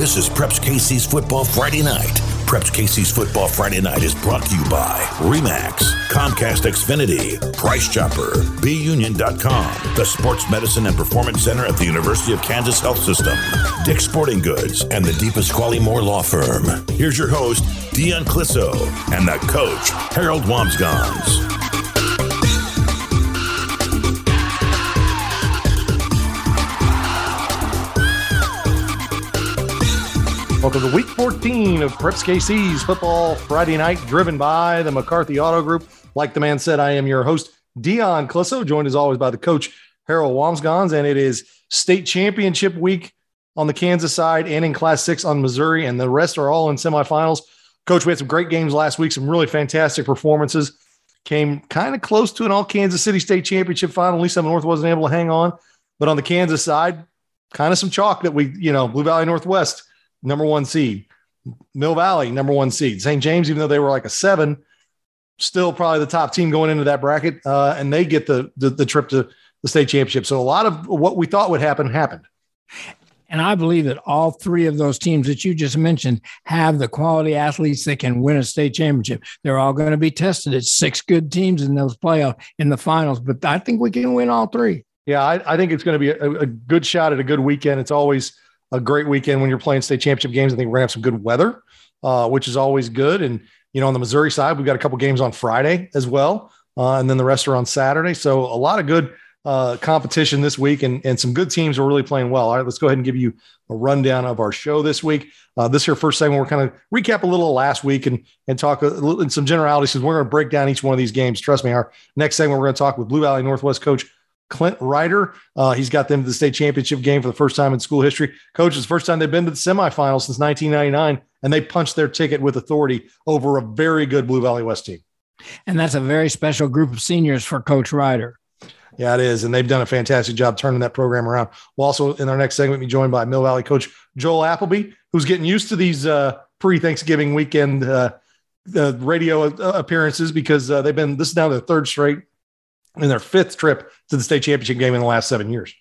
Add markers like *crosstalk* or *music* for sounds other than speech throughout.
This is Preps KC's Football Friday Night. Preps KC's Football Friday Night is brought to you by Remax, Comcast Xfinity, Price Chopper, BUnion.com, the Sports Medicine and Performance Center at the University of Kansas Health System, Dick's Sporting Goods, and the DePasquale Moore Law Firm. Here's your host, Dion Clisso, and the coach, Harold Wamsgans. Welcome to week 14 of Preps KC's Football Friday Night, driven by the McCarthy Auto Group. Like the man said, I am your host, Dion Clisso, joined as always by the coach, Harold Wamsgans, and it is state championship week on the Kansas side and in Class 6 on Missouri, and the rest are all in semifinals. Coach, we had some great games last week, some really fantastic performances. Came kind of close to an all Kansas City State Championship final. At least North wasn't able to hang on. But on the Kansas side, kind of some chalk that we, you know, Blue Valley Northwest number one seed. Mill Valley, number one seed. St. James, even though they were like a seven, still probably the top team going into that bracket, uh, and they get the, the, the trip to the state championship. So a lot of what we thought would happen happened. And I believe that all three of those teams that you just mentioned have the quality athletes that can win a state championship. They're all going to be tested. It's six good teams in those playoffs in the finals, but I think we can win all three. Yeah, I, I think it's going to be a, a good shot at a good weekend. It's always – a great weekend when you're playing state championship games. I think we're gonna have some good weather, uh, which is always good. And you know, on the Missouri side, we've got a couple games on Friday as well, uh, and then the rest are on Saturday. So a lot of good uh, competition this week, and and some good teams are really playing well. All right, let's go ahead and give you a rundown of our show this week. Uh, this here first segment, we're kind of recap a little last week and and talk a little, in some generalities because we're going to break down each one of these games. Trust me, our next segment we're going to talk with Blue Valley Northwest coach Clint Ryder. Uh, he's got them to the state championship game for the first time in school history. Coach, it's the first time they've been to the semifinals since 1999, and they punched their ticket with authority over a very good Blue Valley West team. And that's a very special group of seniors for Coach Ryder. Yeah, it is. And they've done a fantastic job turning that program around. We'll also, in our next segment, be joined by Mill Valley coach Joel Appleby, who's getting used to these uh, pre Thanksgiving weekend uh, radio appearances because uh, they've been, this is now their third straight in their fifth trip to the state championship game in the last seven years.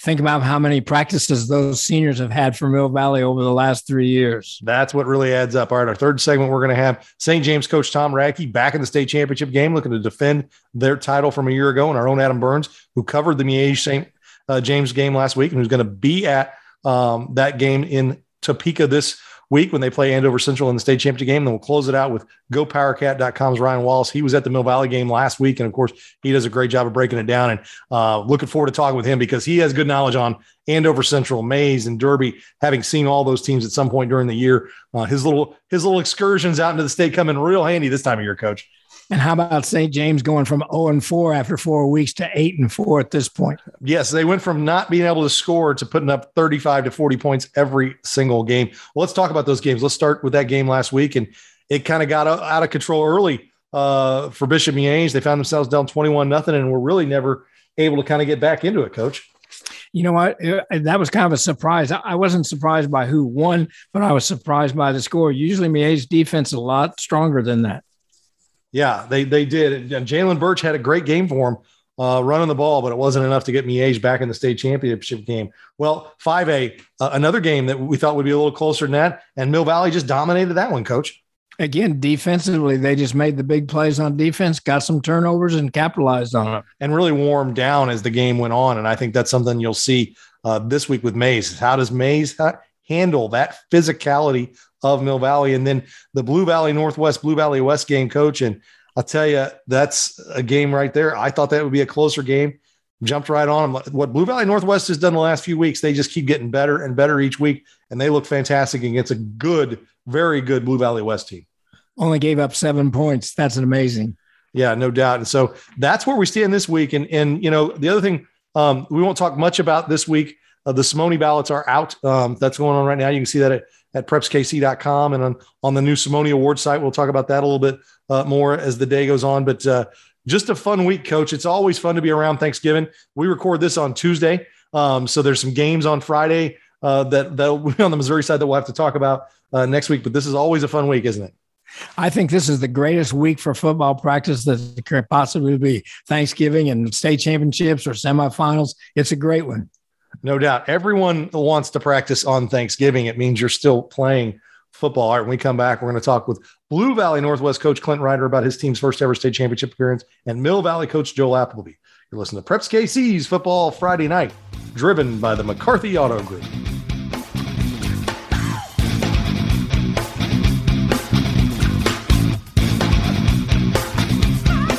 Think about how many practices those seniors have had for Mill Valley over the last three years. That's what really adds up. All right, our third segment, we're going to have St. James coach Tom Radke back in the state championship game, looking to defend their title from a year ago, and our own Adam Burns, who covered the Miege St. Uh, James game last week and who's going to be at um, that game in Topeka this week when they play Andover Central in the state championship game. Then we'll close it out with GoPowerCat.com's Ryan Wallace. He was at the Mill Valley game last week, and of course, he does a great job of breaking it down. And uh, looking forward to talking with him because he has good knowledge on Andover Central, Maize, and Derby. Having seen all those teams at some point during the year, uh, his little his little excursions out into the state come in real handy this time of year, Coach. And how about St. James going from 0 and 4 after four weeks to 8 and 4 at this point? Yes, they went from not being able to score to putting up 35 to 40 points every single game. Well, let's talk about those games. Let's start with that game last week. And it kind of got out of control early uh, for Bishop Miege. They found themselves down 21 nothing and were really never able to kind of get back into it, coach. You know what? That was kind of a surprise. I wasn't surprised by who won, but I was surprised by the score. Usually, Miege's defense is a lot stronger than that. Yeah, they they did. And Jalen Birch had a great game for him, uh, running the ball, but it wasn't enough to get Miege back in the state championship game. Well, 5A, uh, another game that we thought would be a little closer than that, and Mill Valley just dominated that one, coach. Again, defensively, they just made the big plays on defense, got some turnovers, and capitalized on it. And really warmed down as the game went on. And I think that's something you'll see uh, this week with Maize. How does Maize handle that physicality of Mill Valley. And then the Blue Valley Northwest, Blue Valley West game coach. And I'll tell you, that's a game right there. I thought that would be a closer game. Jumped right on them. What Blue Valley Northwest has done the last few weeks, they just keep getting better and better each week. And they look fantastic against a good, very good Blue Valley West team. Only gave up seven points. That's an amazing. Yeah, no doubt. And so that's where we stand this week. And and you know, the other thing um, we won't talk much about this week. Uh, the Simone ballots are out. Um, that's going on right now. You can see that at at prepskc.com and on, on the new Simone Award site. We'll talk about that a little bit uh, more as the day goes on. But uh, just a fun week, coach. It's always fun to be around Thanksgiving. We record this on Tuesday. Um, so there's some games on Friday uh, that, that'll be on the Missouri side that we'll have to talk about uh, next week. But this is always a fun week, isn't it? I think this is the greatest week for football practice that could possibly be. Thanksgiving and state championships or semifinals. It's a great one. No doubt. Everyone wants to practice on Thanksgiving. It means you're still playing football. All right, when we come back, we're going to talk with Blue Valley Northwest coach Clint Ryder about his team's first ever state championship appearance and Mill Valley coach Joel Appleby. You're listening to Preps KC's Football Friday Night, driven by the McCarthy Auto Group.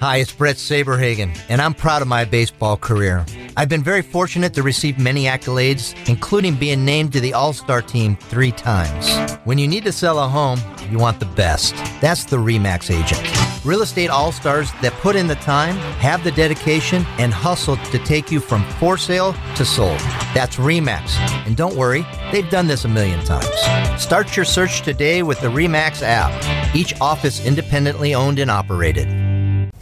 Hi, it's Bret Saberhagen, and I'm proud of my baseball career. I've been very fortunate to receive many accolades, including being named to the All Star team three times. When you need to sell a home, you want the best. That's the REMAX agent. Real estate all stars that put in the time, have the dedication, and hustle to take you from for sale to sold. That's REMAX. And don't worry, they've done this a million times. Start your search today with the REMAX app, each office independently owned and operated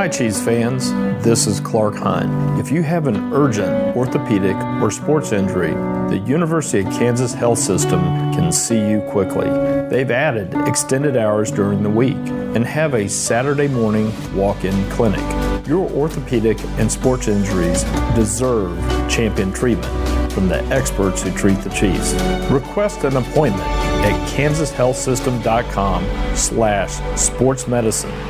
Hi, Chiefs fans. This is Clark Hunt. If you have an urgent orthopedic or sports injury, the University of Kansas Health System can see you quickly. They've added extended hours during the week and have a Saturday morning walk in clinic. Your orthopedic and sports injuries deserve champion treatment from the experts who treat the Chiefs. Request an appointment at kansashealthsystem.com slash sportsmedicine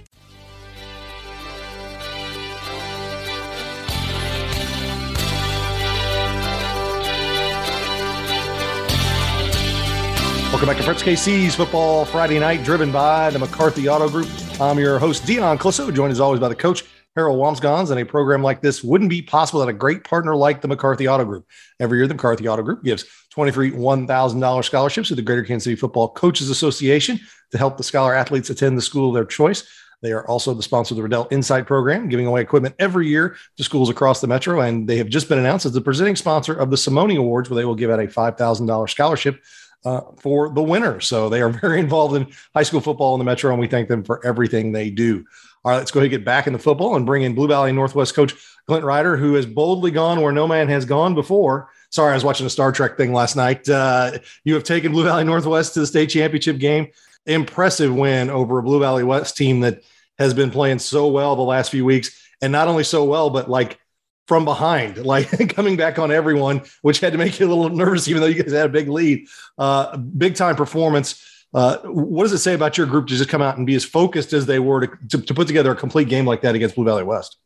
Welcome back to Preps KC's Football Friday Night, driven by the McCarthy Auto Group. I'm your host, Dion Clisso, joined as always by the coach, Harold Wamsgans. And a program like this wouldn't be possible without a great partner like the McCarthy Auto Group. Every year, the McCarthy Auto Group gives 23 $1,000 scholarships to the Greater Kansas City Football Coaches Association to help the scholar athletes attend the school of their choice. They are also the sponsor of the Riddell Insight Program, giving away equipment every year to schools across the metro. And they have just been announced as the presenting sponsor of the Simone Awards, where they will give out a $5,000 scholarship uh, for the winner. So they are *laughs* very involved in high school football in the Metro, and we thank them for everything they do. All right, let's go ahead and get back in the football and bring in Blue Valley Northwest coach Clint Ryder, who has boldly gone where no man has gone before. Sorry, I was watching a Star Trek thing last night. Uh, you have taken Blue Valley Northwest to the state championship game. Impressive win over a Blue Valley West team that has been playing so well the last few weeks. And not only so well, but like from behind, *laughs* like coming back on everyone, which had to make you a little nervous, even though you guys had a big lead. Uh, big time performance. Uh, what does it say about your group to just come out and be as focused as they were to, to, to, put together a complete game like that against Blue Valley West?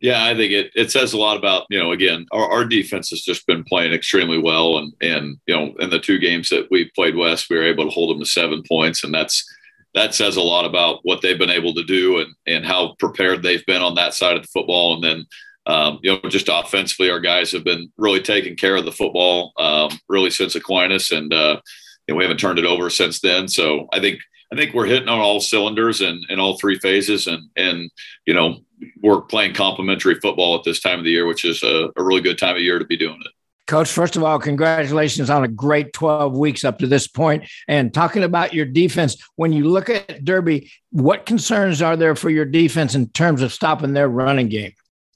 Yeah, I think it, it says a lot about, you know, again, our, our defense has just been playing extremely well. And, and, you know, in the two games that we played West, we were able to hold them to seven points. And that's, that says a lot about what they've been able to do and, and how prepared they've been on that side of the football. And then um, you know, just offensively, our guys have been really taking care of the football um, really since Aquinas, and uh, you know, we haven't turned it over since then. So I think I think we're hitting on all cylinders and in, all three phases, and and you know, we're playing complementary football at this time of the year, which is a, a really good time of year to be doing it. Coach, first of all, congratulations on a great 12 weeks up to this point. And talking about your defense, when you look at Derby, what concerns are there for your defense in terms of stopping their running game?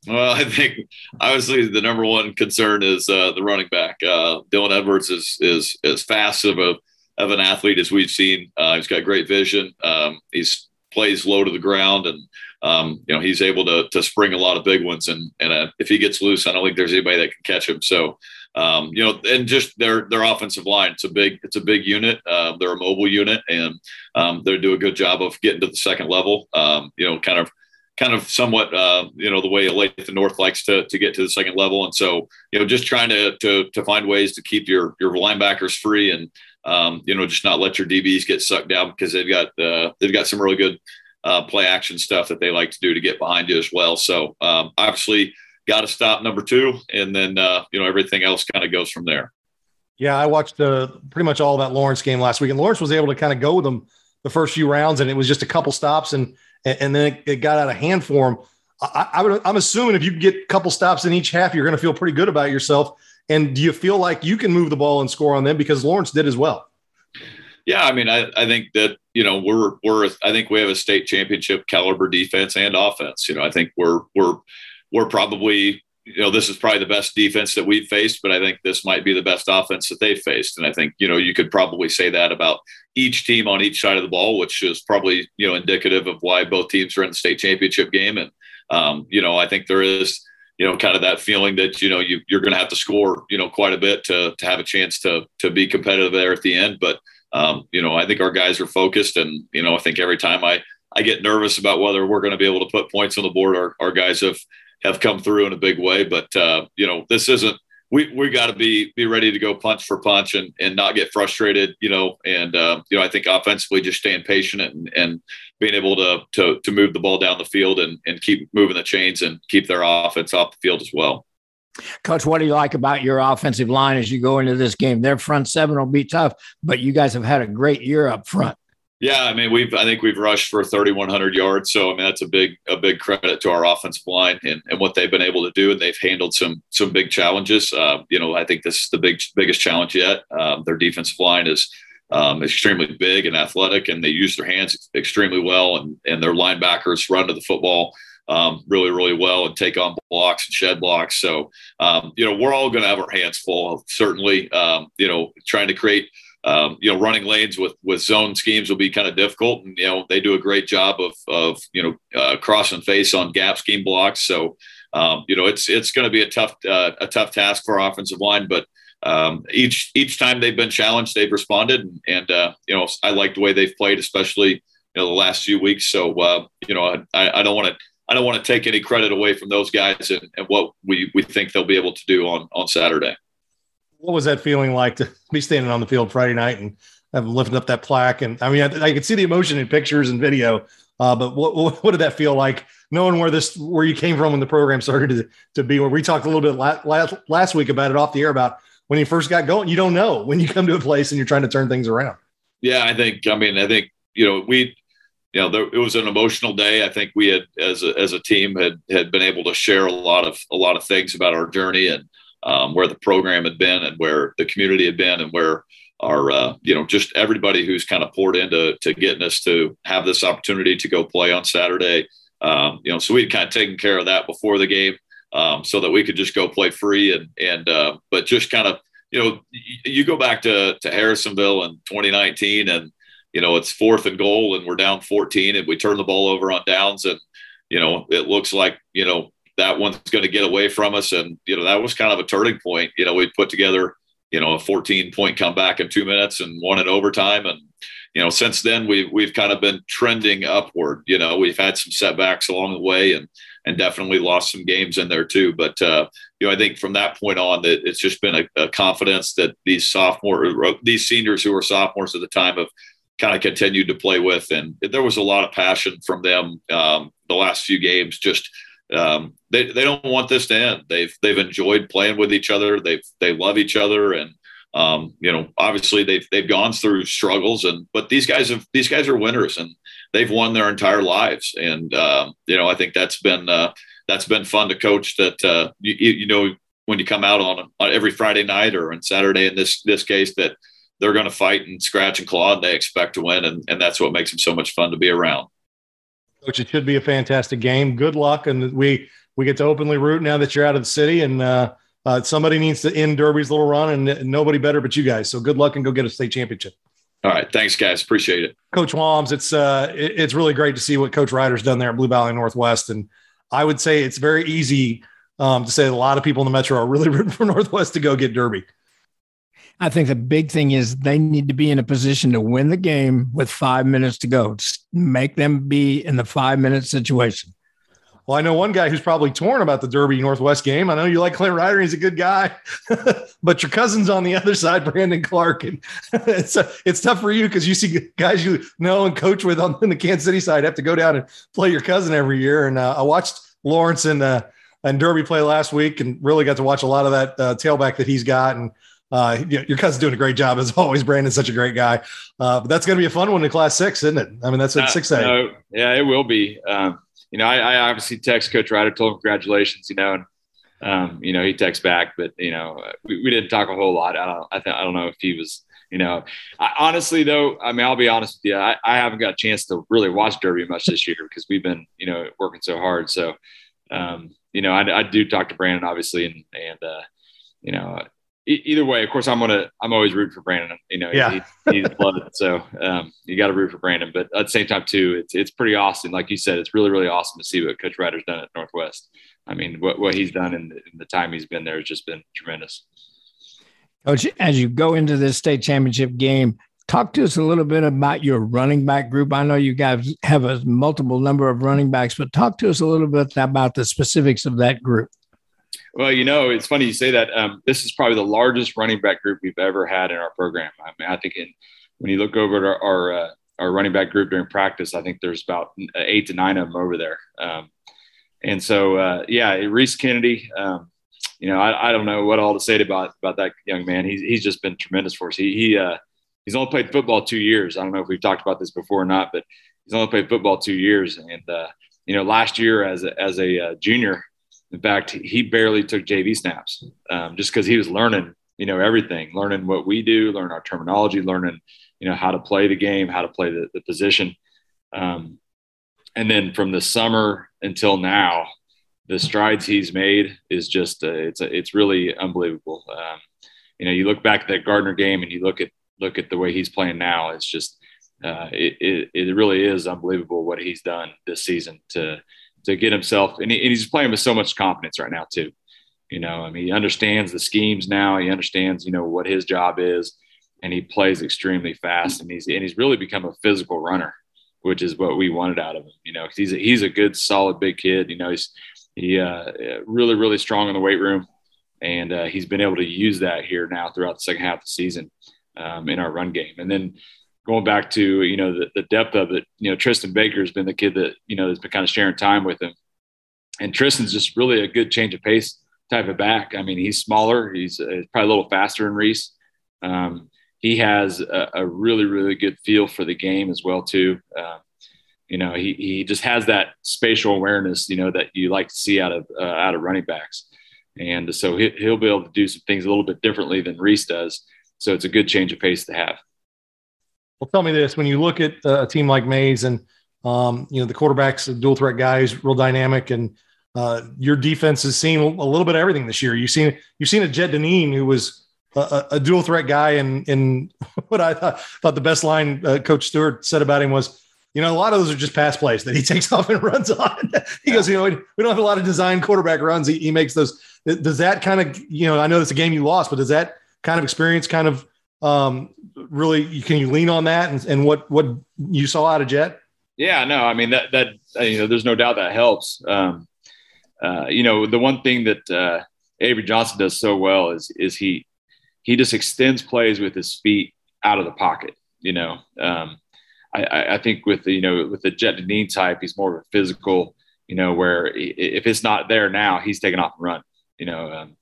Well, I think obviously the number one concern is uh, the running back. Uh, Dylan Edwards is is as fast of a of an athlete as we've seen. Uh, he's got great vision. Um, he's plays low to the ground, and um, you know he's able to to spring a lot of big ones. And and uh, if he gets loose, I don't think there's anybody that can catch him. So um, you know, and just their their offensive line. It's a big it's a big unit. Uh, they're a mobile unit, and um, they do a good job of getting to the second level. Um, you know, kind of kind of somewhat, uh, you know, the way Olathe North likes to, to get to the second level. And so, you know, just trying to, to, to find ways to keep your, your linebackers free and, um, you know, just not let your DBs get sucked down because they've got, uh, they've got some really good uh, play action stuff that they like to do to get behind you as well. So um, obviously got to stop number two and then, uh, you know, everything else kind of goes from there. Yeah. I watched uh, pretty much all that Lawrence game last week and Lawrence was able to kind of go with them the first few rounds and it was just a couple stops and, and, and then it, it, got out of hand for him. I, I would, I'm assuming if you get a couple stops in each half, you're going to feel pretty good about yourself. And do you feel like you can move the ball and score on them because Lawrence did as well? Yeah, I mean, I, I think that you know we're we're I think we have a state championship caliber defense and offense. You know, I think we're we're we're probably you know, this is probably the best defense that we've faced, but I think this might be the best offense that they've faced. And I think, you know, you could probably say that about each team on each side of the ball, which is probably, you know, indicative of why both teams are in the state championship game. And, um, you know, I think there is, you know, kind of that feeling that, you know, you, you're going to have to score, you know, quite a bit to, to have a chance to, to be competitive there at the end. But, um, you know, I think our guys are focused and, you know, I think every time I, I get nervous about whether we're going to be able to put points on the board, our, our guys have, have come through in a big way. But uh, you know, this isn't. We we got to be be ready to go punch for punch and and not get frustrated. You know, and uh, you know, I think offensively, just staying patient and and being able to to to move the ball down the field and and keep moving the chains and keep their offense off the field as well. Coach, what do you like about your offensive line as you go into this game? Their front seven will be tough, but you guys have had a great year up front. Yeah, I mean, we've I think we've rushed for 3,100 yards, so I mean that's a big a big credit to our offensive line and, and what they've been able to do, and they've handled some some big challenges. Uh, you know, I think this is the big biggest challenge yet. Um, their defensive line is um, extremely big and athletic, and they use their hands extremely well, and and their linebackers run to the football. Um, really, really well and take on blocks and shed blocks. So, um, you know, we're all going to have our hands full. Certainly, um, you know, trying to create um, you know, running lanes with with zone schemes will be kind of difficult, and you know they do a great job of of you know uh, face on gap scheme blocks. So um, you know it's it's going to be a tough uh, a tough task for offensive line, but um, each each time they've been challenged, they've responded, and, and uh, you know I like the way they've played, especially you know the last few weeks. So uh, you know I, I don't want to. I don't want to take any credit away from those guys and, and what we, we think they'll be able to do on, on Saturday what was that feeling like to *laughs* be standing on the field Friday night and have lifting up that plaque? And I mean, I, I could see the emotion in pictures and video, uh, but what, what, what did that feel like knowing where this where you came from when the program started to, to be? Where we talked a little bit last, last week about it off the air about when you first got going. You don't know when you come to a place and you're trying to turn things around. Yeah, I think. I mean, I think you know we you know, there, it was an emotional day. I think we had, as a, as a team, had had been able to share a lot of a lot of things about our journey, and um, where the program had been and where the community had been and where our uh, you know just everybody who's kind of poured into to getting us to have this opportunity to go play on Saturday. Um, you know, so we'd kind of taken care of that before the game, um, so that we could just go play free and and uh, but just kind of you know you go back to to Harrisonville in 2019 and you know it's fourth and goal and we're down 14 and we turn the ball over on downs and you know it looks like you know that one's going to get away from us. And, you know, that was kind of a turning point. You know, we put together, you know, a 14 point comeback in two minutes and won in overtime. And, you know, since then we've, we've kind of been trending upward. You know, we've had some setbacks along the way and, and definitely lost some games in there too. But, uh, you know, I think from that point on that it's just been a, a confidence that these sophomore, these seniors who were sophomores at the time have kind of continued to play with. And there was a lot of passion from them um, the last few games, just, um, they they don't want this to end. They've they've enjoyed playing with each other. They've they love each other, and um, you know, obviously they've they've gone through struggles, and but these guys have these guys are winners, and they've won their entire lives, and um, you know, I think that's been uh, that's been fun to coach. That uh, you, you know when you come out on, on every Friday night or on Saturday in this this case that they're going to fight and scratch and claw and they expect to win and, and that's what makes them so much fun to be around Coach, it should be a fantastic game. Good luck, and we we get to openly root now that you're out of the city, and uh, uh, somebody needs to end Derby's little run, and, and nobody better but you guys. So good luck and go get a state championship. All right, thanks, guys. Appreciate it, Coach Walms. It's uh, it, it's really great to see what Coach Ryder's done there at Blue Valley Northwest, and I would say it's very easy um, to say a lot of people in the metro are really *laughs* rooting for Northwest to go get Derby. I think the big thing is they need to be in a position to win the game with five minutes to go. Make them be in the five minute situation. Well, I know one guy who's probably torn about the Derby Northwest game. I know you like Clint Ryder; he's a good guy, *laughs* but your cousin's on the other side, Brandon Clark, and *laughs* it's uh, it's tough for you because you see guys you know and coach with on the Kansas City side have to go down and play your cousin every year. And uh, I watched Lawrence and uh, and Derby play last week, and really got to watch a lot of that uh, tailback that he's got. And uh, your cousin's doing a great job as *laughs* always. Brandon's such a great guy. Uh, but that's going to be a fun one in Class Six, isn't it? I mean, that's at six A. No, yeah, it will be. Um, you know, I, I, obviously text Coach Ryder, told him congratulations. You know, and um, you know he texts back, but you know we, we didn't talk a whole lot. I don't. I, th- I don't know if he was. You know, I, honestly though, I mean, I'll be honest with you. I, I haven't got a chance to really watch Derby much this year because we've been, you know, working so hard. So, um, you know, I, I do talk to Brandon obviously, and and uh, you know, either way, of course, I'm gonna I'm always root for Brandon. You know, yeah. he, he's blooded, so um, you got to root for Brandon. But at the same time, too, it's it's pretty awesome. Like you said, it's really really awesome to see what Coach Ryder's done at Northwest. I mean, what what he's done in the, in the time he's been there has just been tremendous. Coach, as you go into this state championship game, talk to us a little bit about your running back group. I know you guys have a multiple number of running backs, but talk to us a little bit about the specifics of that group. Well, you know, it's funny you say that. Um, this is probably the largest running back group we've ever had in our program. I mean, I think in, when you look over at our our, uh, our, running back group during practice, I think there's about eight to nine of them over there. Um, and so, uh, yeah, Reese Kennedy. Um, you know, I, I, don't know what all to say about about that young man. He's he's just been tremendous for us. He he uh, he's only played football two years. I don't know if we've talked about this before or not, but he's only played football two years. And uh, you know, last year as a, as a uh, junior, in fact, he barely took JV snaps um, just because he was learning, you know, everything, learning what we do, learning our terminology, learning, you know, how to play the game, how to play the, the position. Um, and then from the summer until now, the strides he's made is just uh, it's a, it's really unbelievable. Um, you know, you look back at that Gardner game and you look at look at the way he's playing now. It's just uh, it, it, it really is unbelievable what he's done this season to to get himself, and, he, and he's playing with so much confidence right now too. You know, I mean, he understands the schemes now. He understands, you know, what his job is, and he plays extremely fast. And he's and he's really become a physical runner, which is what we wanted out of him. You know, because he's a, he's a good, solid, big kid. You know, he's he uh, really, really strong in the weight room, and uh, he's been able to use that here now throughout the second half of the season um, in our run game. And then going back to you know the, the depth of it, you know Tristan Baker has been the kid that you know has been kind of sharing time with him, and Tristan's just really a good change of pace type of back. I mean, he's smaller, he's, uh, probably a little faster than Reese. Um, he has a, a, really really good feel for the game as well too. Uh, you know, he he just has that spatial awareness, you know, that you like to see out of uh, out of running backs, and so he, he'll be able to do some things a little bit differently than Reese does. So it's a good change of pace to have. Well, tell me this: when you look at a team like Maize, and um, you know the quarterback's a dual threat guy who's real dynamic, and uh, your defense has seen a little bit of everything this year. You've seen you've seen a Jet Deneen who was a, a, dual threat guy, and in *laughs* what I thought, thought the best line uh, Coach Stewart said about him was, you know, a lot of those are just pass plays that he *laughs* takes off and runs on. *laughs* he goes, you know, we don't have a lot of design quarterback runs. He, he makes those. Does that kind of, you know, I know it's a game you lost, but does that kind of experience kind of um, really can you lean on that and, and what what you saw out of Jet? Yeah, no, I mean that that you know, there's no doubt that helps. Um, uh, you know, the one thing that uh, Avery Johnson does so well is is he he just extends plays with his feet out of the pocket. You know, um, I, I, think with the you know with the Jet Deneen type, he's more of a physical, you know, where if it's not there now, he's taking off and run. You know, um,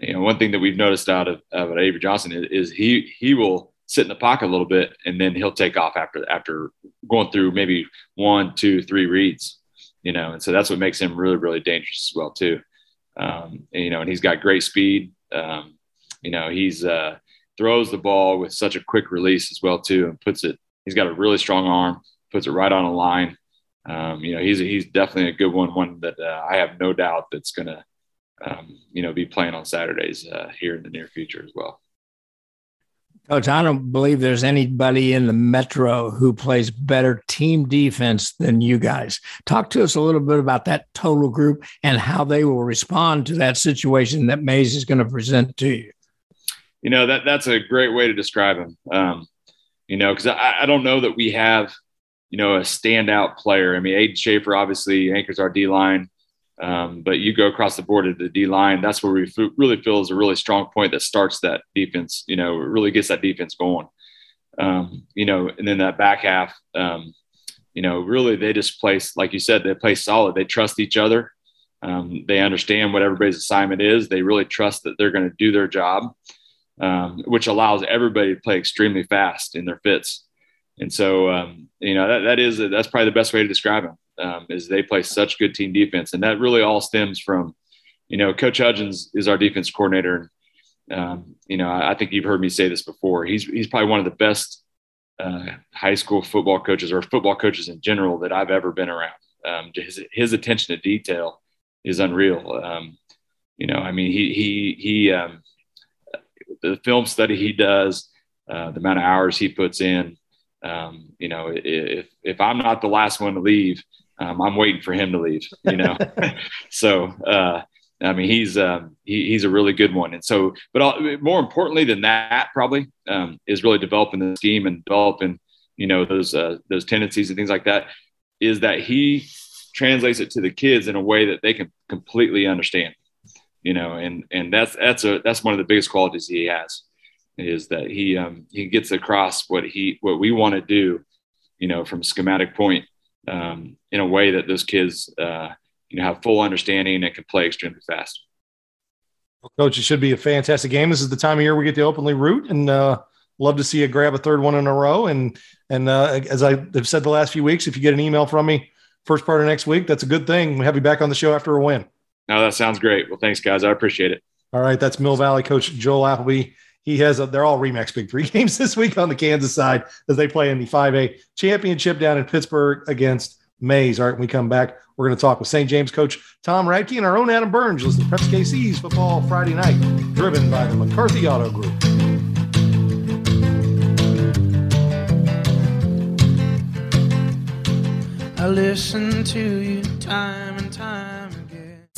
you know, one thing that we've noticed out of, of Avery Johnson is, is, he he will sit in the pocket a little bit and then he'll take off after after going through maybe one, two, three reads. You know, and so that's what makes him really really dangerous as well too. Um, and, you know, and he's got great speed. Um, you know, he's uh, throws the ball with such a quick release as well too, and puts it. He's got a really strong arm, puts it right on a line. Um, you know, he's he's definitely a good one, one that uh, I have no doubt that's going to um, you know, be playing on Saturdays uh, here in the near future as well. Coach, I don't believe there's anybody in the Metro who plays better team defense than you guys. Talk to us a little bit about that total group and how they will respond to that situation that Maize is going to present to you. You know that that's a great way to describe him. Um, you know, because I, I don't know that we have, you know, a standout player. I mean, Aiden Schaefer obviously anchors our D line. Um, but you go across the board at the D line, that's where we really feel is a really strong point that starts that defense, you know, really gets that defense going. Um, you know, and then that back half, um, you know, really they just play, like you said, they play solid. They trust each other. Um, they understand what everybody's assignment is. They really trust that they're going to do their job, um, which allows everybody to play extremely fast in their fits. And so, um, you know, that, that is, that's probably the best way to describe them um, is they play such good team defense, and that really all stems from, you know, Coach Hudgens is our defense coordinator, and um, you know I, I, think you've heard me say this before. He's he's probably one of the best uh, high school football coaches or football coaches in general that I've ever been around. Um, his his attention to detail is unreal. Um, you know, I mean, he he he um, the film study he does, uh, the amount of hours he puts in. Um, you know, if if I'm not the last one to leave, um, I'm waiting for him to leave, you know. *laughs* so, uh, I mean, he's um, he, he's a really good one, and so, but all, more importantly than that, probably um, is really developing the scheme and developing, you know, those uh, those tendencies and things like that. Is that he translates it to the kids in a way that they can completely understand, you know, and and that's that's a that's one of the biggest qualities he has, is that he um, he gets across what he what we want to do, you know, from schematic point um, in a way that those kids, uh, you know, have full understanding and can play extremely fast. Well, Coach, it should be a fantastic game. This is the time of year we get to openly root, and uh, love to see you grab a third one in a row. And and uh, as I've said the last few weeks, if you get an email from me first part of next week, that's a good thing. We have you back on the show after a win. No, that sounds great. Well, thanks, guys. I appreciate it. All right, that's Mill Valley coach Joel Appleby. He has a, they're all Remax Big Three *laughs* games this week on the Kansas side as they play in the 5A championship down in Pittsburgh against Maize. All right, when we come back, we're going to talk with St. James coach Tom Radke and our own Adam Burns. Listen to Preps KC's Football Friday Night, driven by the McCarthy Auto Group. I listen to you time and time.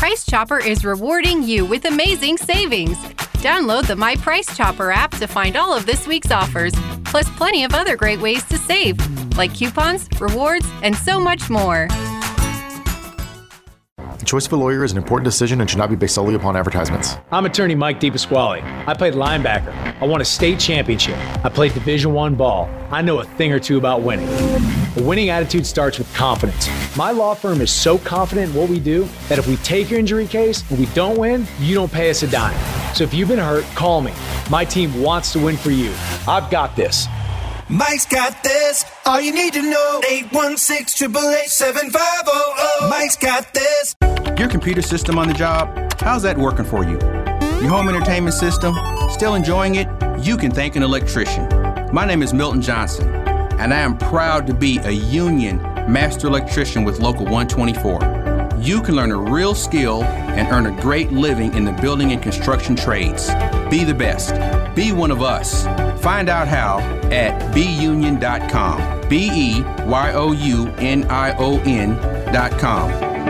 Price Chopper is rewarding you with amazing savings. Download the My Price Chopper app to find all of this week's offers, plus plenty of other great ways to save, like coupons, rewards, and so much more. The choice of a lawyer is an important decision and should not be based solely upon advertisements. I'm attorney Mike DePasquale. I played linebacker. I won a state championship. I played Division One ball. I know a thing or two about winning. A winning attitude starts with confidence. My law firm is so confident in what we do that if we take your injury case and we don't win, you don't pay us a dime. So if you've been hurt, call me. My team wants to win for you. I've got this. Mike's got this. All you need to know. 816 888 Mike's got this. Your computer system on the job, how's that working for you? Your home entertainment system, still enjoying it? You can thank an electrician. My name is Milton Johnson, and I am proud to be a union master electrician with Local 124. You can learn a real skill and earn a great living in the building and construction trades. Be the best. Be one of us. Find out how at beunion.com. B E Y O U N I O N.com.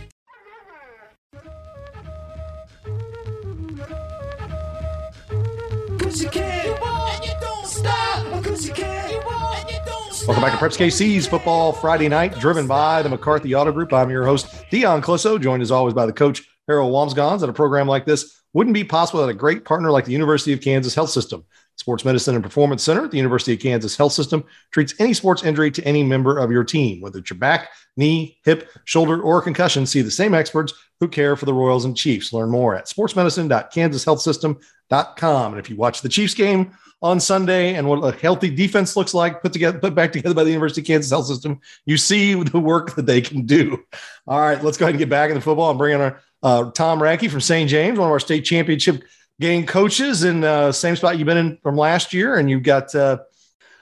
Welcome back to Preps KC's Football Friday Night, driven by the McCarthy Auto Group. I'm your host, Dion Clisso, joined as always by the coach, Harold Wamsgans. And a program like this wouldn't be possible without a great partner like the University of Kansas Health System. Sports Medicine and Performance Center at the University of Kansas Health System treats any sports injury to any member of your team, whether it's your back, knee, hip, shoulder, or concussion. See the same experts who care for the Royals and Chiefs. Learn more at sportsmedicine.kansashealthsystem.com. And if you watch the Chiefs game on Sunday and what a healthy defense looks like, put together, put back together by the University of Kansas Health System, you see the work that they can do. All right, let's go ahead and get back into football and bring in our uh, Tom Radke from St. James, one of our state championship game coaches in uh, same spot you've been in from last year, and you've got uh,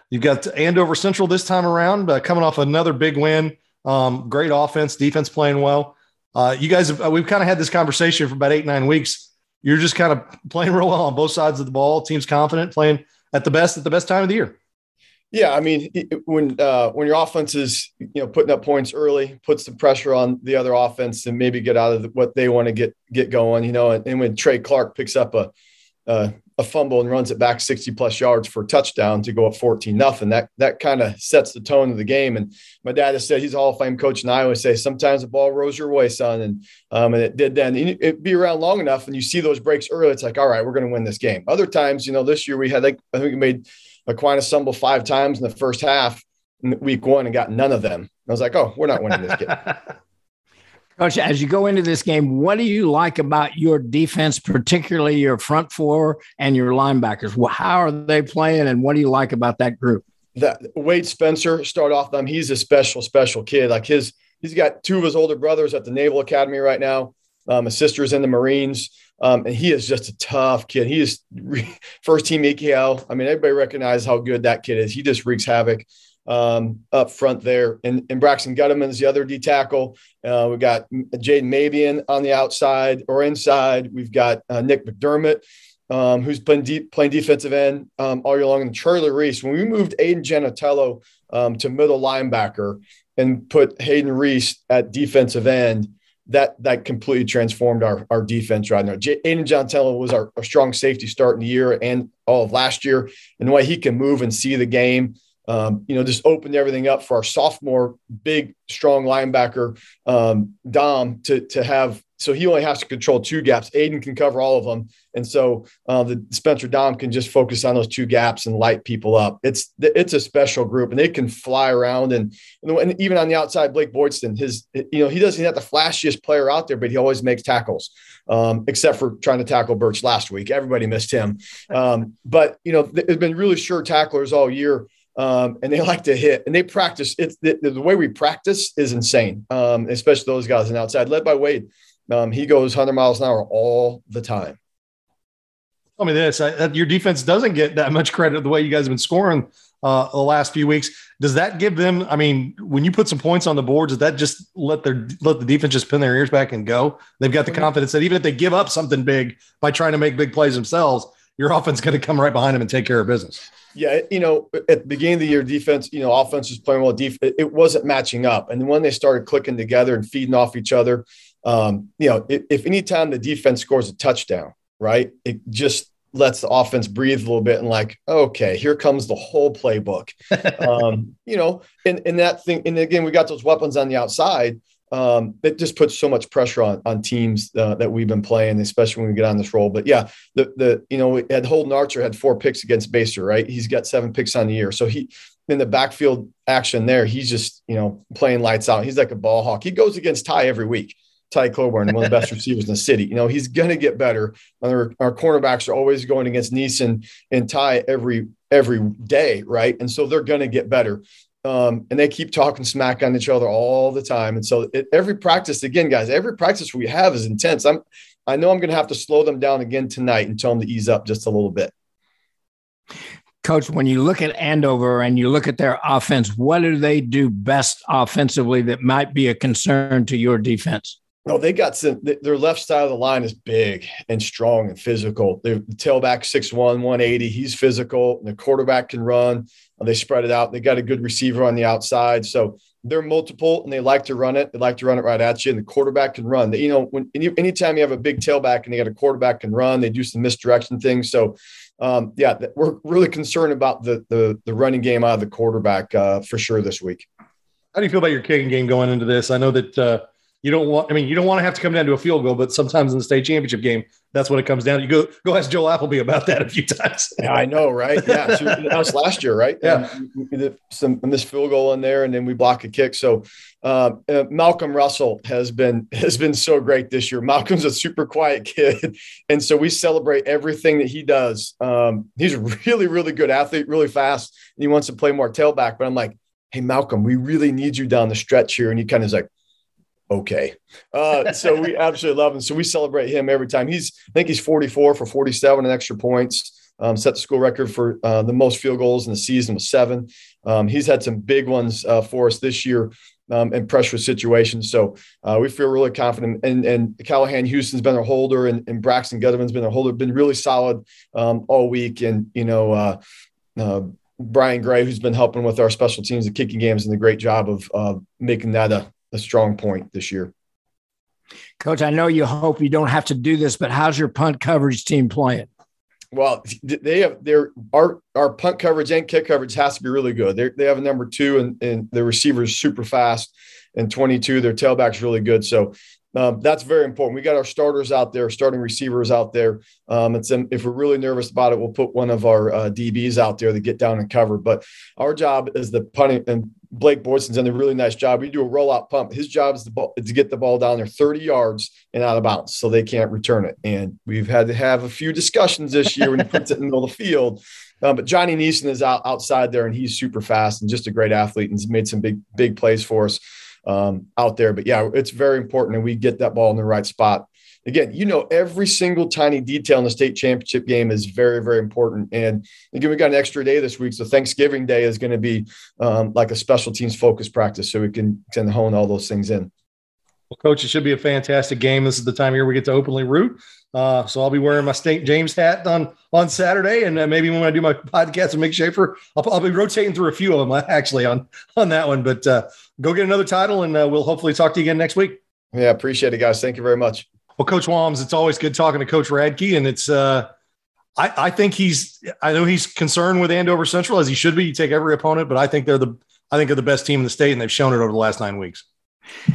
you've got Andover Central this time around, uh, coming off another big win. Um, great offense, defense playing well. Uh, you guys, have, uh, we've kind of had this conversation for about eight nine weeks you're just kind of playing *laughs* real well on both sides of the ball. Team's confident, playing at the best at the best time of the year. Yeah, I mean, when uh, when your offense is you know putting up points early, puts the pressure on the other offense and maybe get out of the, what they want to get get going. You know, and, and when Trey Clark picks up a, a a fumble and runs it back 60 plus yards for a touchdown to go up 14 nothing. That that kind of sets the tone of the game. And my dad has said he's a Hall of Fame coach, and I always say sometimes the ball rolls your way, son. And um, and it did then. It be around long enough, and you see those breaks early. It's like, all right, we're going to win this game. Other times, you know, this year we had like I think we made Aquinas stumbled five times in the first half in week one and got none of them. I was like, oh, we're not winning this game. *laughs* Coach, as you go into this game, what do you like about your defense, particularly your front four and your linebackers? How are they playing, and what do you like about that group? That Wade Spencer start off them. He's a special, special kid. Like his, he's got two of his older brothers at the Naval Academy right now. Um, his sister's in the Marines, um, and he is just a tough kid. He is *laughs* first team EKL. I mean, everybody recognizes how good that kid is. He just wreaks havoc um, up front there. And, and Braxton Gutterman's the other D tackle. Uh, we've got Jaden Mabian on the outside or inside. We've got uh, Nick McDermott, um, who's playing deep, playing defensive end um, all year long. And Charlie Reese, when we moved Aiden Genatello um, to middle linebacker and put Hayden Reese at defensive end, that that completely transformed our, our defense right now. J- Aiden Genatello was our, our strong safety start in the year and all of last year. And the way he can move and see the game – um, you know, just opened everything up for our sophomore, big, strong linebacker, um, Dom, to, to have. So he only has to control two gaps. Aiden can cover all of them. And so uh, the Spencer Dom can just focus on those two gaps and light people up. It's it's a special group and they can fly around. And, and even on the outside, Blake Boydston, his, you know, he doesn't have the flashiest player out there, but he always makes tackles, um, except for trying to tackle Birch last week. Everybody missed him. Um, but, you know, there's been really sure tacklers all year um, and they *laughs* like to hit and they practice. It's the, the way we practice is insane, um, especially those guys on the outside, led by Wade. Um, he goes 100 miles an hour all the time. Tell me this: I, your defense doesn't get that much credit the way you guys have been scoring uh, the last few weeks. Does that give them? I mean, when you put some points on the board, does that just let their let the defense just pin their ears back and go? They've got the confidence that even if they give up something big by trying to make big plays themselves, your *laughs* offense is going to come right behind them and take care of business. Yeah, you know, at the beginning of the year, defense, you know, offense was playing well. Def- it wasn't matching up, and when they started clicking together and feeding off each other, um, you know, if, if any time the defense scores a touchdown, right, it just lets the offense breathe a little bit and like, okay, here comes the whole playbook. *laughs* um, you know, and, and that thing, and again, we got those weapons on the outside. Um, it just puts so much pressure on on teams uh, that we've been playing, especially when we get on this roll. But yeah, the the you know, had Holden Archer had four picks against Basehor, right? He's got seven picks on the year. So he in the backfield action there, he's just, you know, playing lights out. He's like a ball hawk. He goes against Ty every week. Ty Coburn, one of the best receivers in the city. You know, he's going to get better. Our, our cornerbacks are always going against Neeson and Ty every every day, right? And so they're going to get better. Um, and they keep talking smack on each other all the time. And so it, every practice, again, guys, every practice we have is intense. I'm, I know I'm going to have to slow them down again tonight and tell them to ease up just a little bit. Coach, when you look at Andover and you look at their offense, what do they do best offensively that might be a concern to your defense? No, they got some. Their left side of the line is big and strong and physical. the tailback 6'1, 180. He's physical. The quarterback can run. They spread it out. They got a good receiver on the outside. So they're multiple and they like to run it. They like to run it right at you. And the quarterback can run. You know, when anytime you have a big tailback and they got a quarterback can run, they do some misdirection things. So um, yeah, we're really concerned about the the, the running game out of the quarterback uh, for sure this week. How do you feel about your kicking game going into this? I know that uh, you don't want. I mean, you don't want to have to come down to a field goal, but sometimes in the state championship game, that's what it comes down. to. You go go ask Joel Applebee about that a few times. *laughs* yeah, I know, right? Yeah, was last year, right? Yeah, some this field goal in there, and then we block a kick. So uh, uh, Malcolm Russell has been has been so great this year. Malcolm's a super quiet kid, *laughs* and so we celebrate everything that he does. Um, he's a really really good athlete, really fast, and he wants to play more tailback. But I'm like, hey Malcolm, we really need you down the stretch here, and he kind of is like okay. Uh, so we *laughs* absolutely love him. So we celebrate him every time. He's, I think he's 44 for 47 and extra points. Um, set the school record for uh, the most field goals in the season with seven. Um, he's had some big ones uh, for us this year um, in pressure situations. So uh, we feel really confident. And, and Callahan Houston's been a holder, and, and Braxton Gutterman's been a holder, been really solid um, all week. And you know. Uh, uh, Brian Gray, who's been helping with our special teams and kicking games, and a great job of making that a, a strong point this year. Coach, I know you hope you don't have to do this, but how's your punt coverage team playing? Well, they have their our our punt coverage and kick coverage has to be really good. They they have a number two and and the receivers super fast and 22. Their tailback's really good. So um, that's very important. We got our starters out there, starting receivers out there. Um, it's if we're really nervous about it, we'll put one of our uh, DBs out there to get down and cover. But our job is the punting and Blake Boyson's done a really nice job. We do a rollout pump. His job is to, get the ball down there 30 yards and out of bounds so they can't return it. And we've had to have a few discussions this year when he puts it in the middle of the field. Um, but Johnny Neeson is out outside there and he's super fast and just a great athlete and has made some big, big plays for us um, out there. But yeah, it's very important and we get that ball in the right spot again, you know, every single tiny detail in the state championship game is very, very important. And again, we got an extra day this week. So Thanksgiving Day is going to be um, like a special teams focus practice. So we can, can hone all those things in. Well, coach, it should be a fantastic game. This is the time of year we get to openly root. Uh, so I'll be wearing my St. James hat on on Saturday, and uh, maybe when I do my *laughs* podcast with Mick Schaefer, I'll, I'll, be rotating through a few of them uh, actually on on that one. But uh, go get another title, and uh, we'll hopefully talk to you again next week. Yeah, appreciate it, guys. Thank you very much. Well, Coach Walms, it's always good talking to Coach Radke, and it's uh, I, I think he's I know he's concerned with Andover Central as he should be. You take every opponent, but I think they're the I think they're the best team in the state, and they've shown it over the last nine weeks.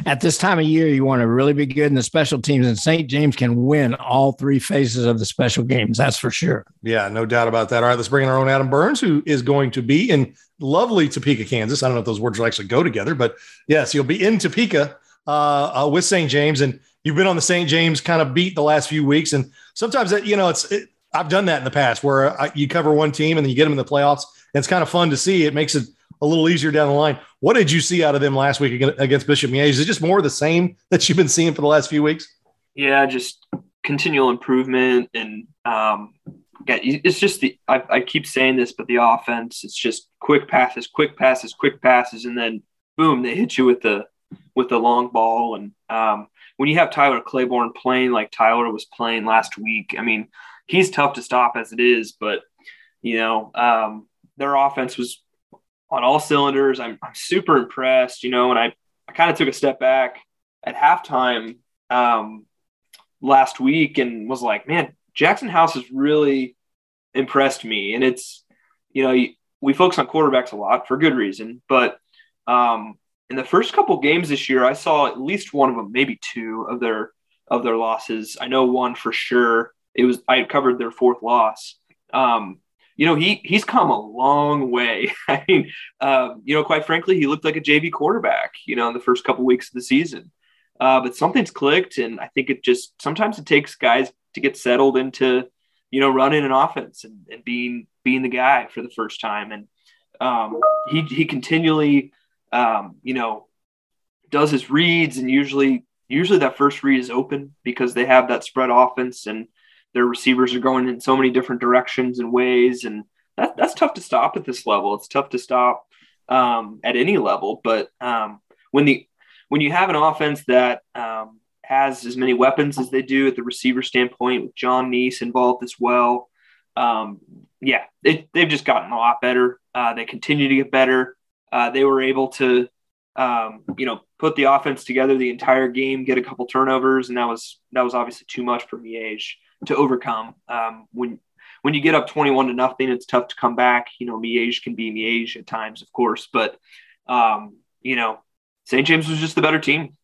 At this time of year, you want to really be good in the special teams, and St. James can win all three phases of the special games. That's for sure. Yeah, no doubt about that. All right, let's bring in our own Adam Burns, who is going to be in lovely Topeka, Kansas. I don't know if those words will actually go together, but yes, you'll be in Topeka uh, uh, with St. James. And you've been on the St. James kind of beat the last few weeks, and sometimes that you know it's it, I've done that in the past where I, you cover one team and then you get them in the playoffs. And it's kind of fun to see. It makes it a little easier down the line. What did you see out of them last week against Bishop Miege? Is it just more of the same that you've been seeing for the last few weeks? Yeah, just continual improvement and um, yeah, it's just the I, I keep saying this, but the offense it's just quick passes, quick passes, quick passes, and then boom, they hit you with the with the long ball and um, when you have Tyler Claiborne playing like Tyler was playing last week, I mean, he's tough to stop as it is, but you know, um, their offense was on all cylinders. I'm, I'm super impressed, you know, and I, I kind of took a step back at halftime um, last week and was like, man, Jackson House has really impressed me. And it's, you know, we focus on quarterbacks a lot for good reason, but um, in the first couple games this year, I saw at least one of them, maybe two of their of their losses. I know one for sure. It was I covered their fourth loss. Um, you know, he he's come a long way. *laughs* I mean, uh, you know, quite frankly, he looked like a JV quarterback. You know, in the first couple weeks of the season, uh, but something's clicked, and I think it just sometimes it takes guys to get settled into, you know, running an offense and, and being being the guy for the first time. And um, he he continually, um, you know, does his reads, and usually usually that first read is open because they have that spread offense and their receivers are going in so many different directions and ways, and that, that's tough to stop at this level. It's tough to stop um, at any level, but um, when the when you have an offense that um, has as many weapons as they do at the receiver standpoint, with john Niese involved as well, um, yeah, it, they've just gotten a lot better. Uh, they continue to get better. Uh, they were able to, um, you know, put the offense together the entire game, get a couple turnovers, and that was that was obviously too much for Miege to overcome. Um, when when you get up 21 to nothing, it's tough to come back. You know, Miege can be Miege at times, of course, but um, you know, St. James was just the better team.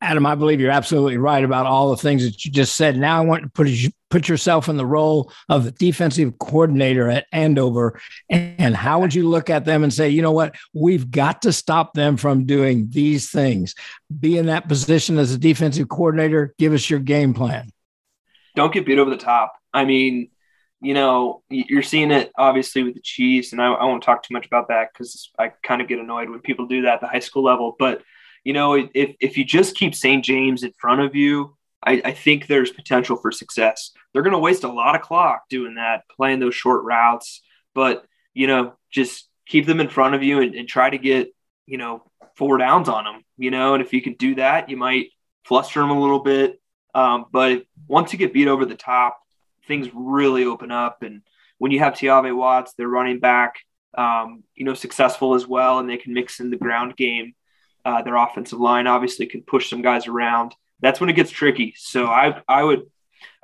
Adam, I believe you're absolutely right about all the things that you just said. Now I want to put put yourself in the role of the defensive coordinator at Andover, and how would you look at them and say, you know what, we've got to stop them from doing these things. Be in that position as a defensive coordinator. Give us your game plan don't get beat over the top. I mean, you know, you're seeing it obviously with the Chiefs, and I, I won't talk too much about that because I kind of get annoyed when people do that at the high school level. But you know, if if you just keep St. James in front of you, I, I think there's potential for success. They're going to waste a lot of clock doing that, playing those short routes, but you know, just keep them in front of you and, and try to get you know four downs on them. You know, and if you can do that, you might fluster them a little bit um, but once you get beat over the top, things really open up. And when you have Tiave Watts, they're running back, um, you know, successful as well, and they can mix in the ground game. Uh, their offensive line obviously can push some guys around. That's when it gets tricky. So I, I would,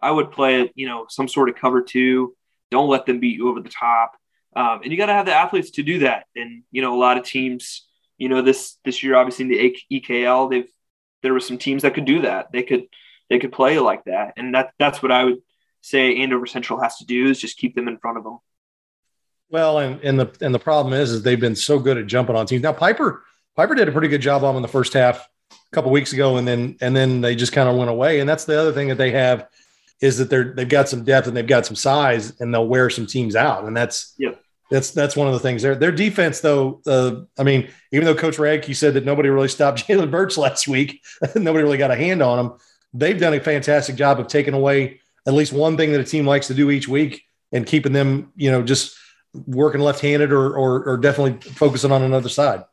I would play you know, some sort of cover two. Don't let them beat you over the top. Um, and you got to have the athletes to do that. And you know, a lot of teams, you know, this this year, obviously in the EKL, they've there were some teams that could do that. They could they could play like that. And that that's what I would say Andover Central has to do is just keep them in front of them. Well, and and the and the problem is is they've been so good at jumping on teams. Now Piper Piper did a pretty good job on them in the first half a couple weeks ago, and then and then they just kind of went away. And that's the other thing that they have is that they're they've got some depth and they've got some size, and they'll wear some teams out. And that's yeah. That's that's one of the things. Their their defense, though. Uh, I mean, even though Coach Radke said that nobody really stopped *laughs* Jalen Burch last week, *laughs* nobody really got a hand on him they've done a fantastic job of taking away at least one thing that a team likes to do each week and keeping them, you know, just working left-handed or, or, or definitely focusing on another side.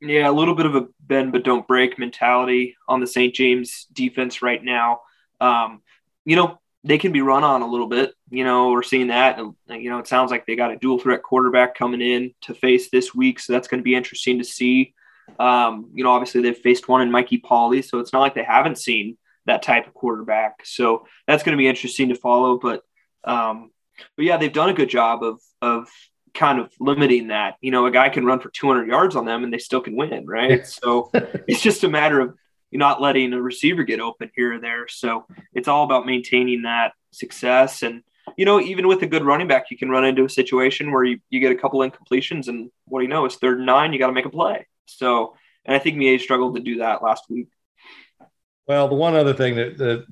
Yeah, a little bit of a bend but don't break mentality on the St. James defense right now. Um, you know, they can be run on a little bit. You know, we're seeing that. You know, it sounds like they got a dual threat quarterback coming in to face this week. So that's going to be interesting to see. Um, you know, obviously they've faced one in Mikey Pauly. So it's not like they haven't seen that type of quarterback. So that's going to be interesting to follow. But um, but yeah, they've done a good job of of kind of limiting that. You know, a guy can run for 200 yards on them and they still can win, right? so *laughs* it's just a matter of not letting a receiver get open here or there. So it's all about maintaining that success. And you know, even with a good running back, you can run into a situation where you, you get a couple incompletions and what do you know? It's third and nine, you got to make a play. So, and I think Miege struggled to do that last week. Well, the one other thing that, that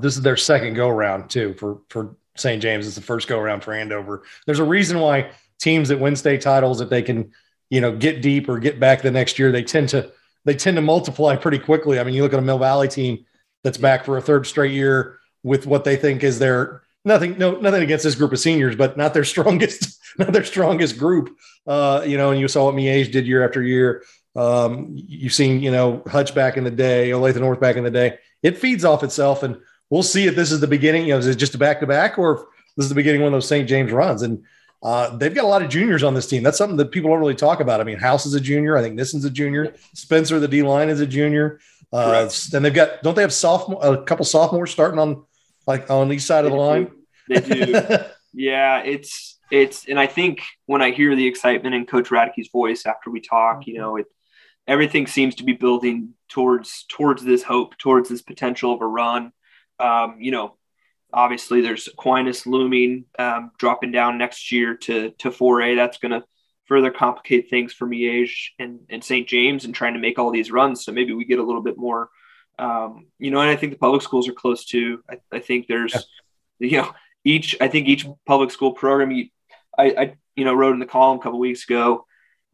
this is their second go around too for for St. James. It's the first go around for Andover. There's a reason why teams that win state titles, if they can, you know, get deep or get back the next year, they tend to they tend to multiply pretty quickly. I mean, you look at a Mill Valley team that's back for a third straight year with what they think is their nothing no nothing against this group of seniors, but not their *laughs* strongest not their strongest group. Uh, you know, and you saw what Miege did year after year. Um, you've seen, you know, Hutch back in the day, Olathe North back in the day. It feeds off itself, and we'll see if this is the beginning. You know, is it just a back to back, or if this is the beginning of one of those St. James runs? And uh, they've got a lot of juniors on this team. That's something that people don't really talk about. I mean, House is a junior. I think Nissen's a junior. Spencer, the D line, is a junior. Uh, and they've got don't they have sophomore a couple sophomores starting on like on each side they of the line? They do. *laughs* Yeah, it's it's, and I think when I hear the excitement in Coach Radke's voice after we talk, you know, it everything seems to be building towards towards this hope, towards this potential of a run. Um, you know, obviously there's Aquinas looming, um, dropping down next year to to 4A. That's going to further complicate things for Miege and, and St. James and trying to make all these runs. So maybe we get a little bit more, um, you know, and I think the public schools are close too. I, I think there's, yeah. you know, each, I think each public school program, you, I, I, you know, wrote in the column a couple weeks ago,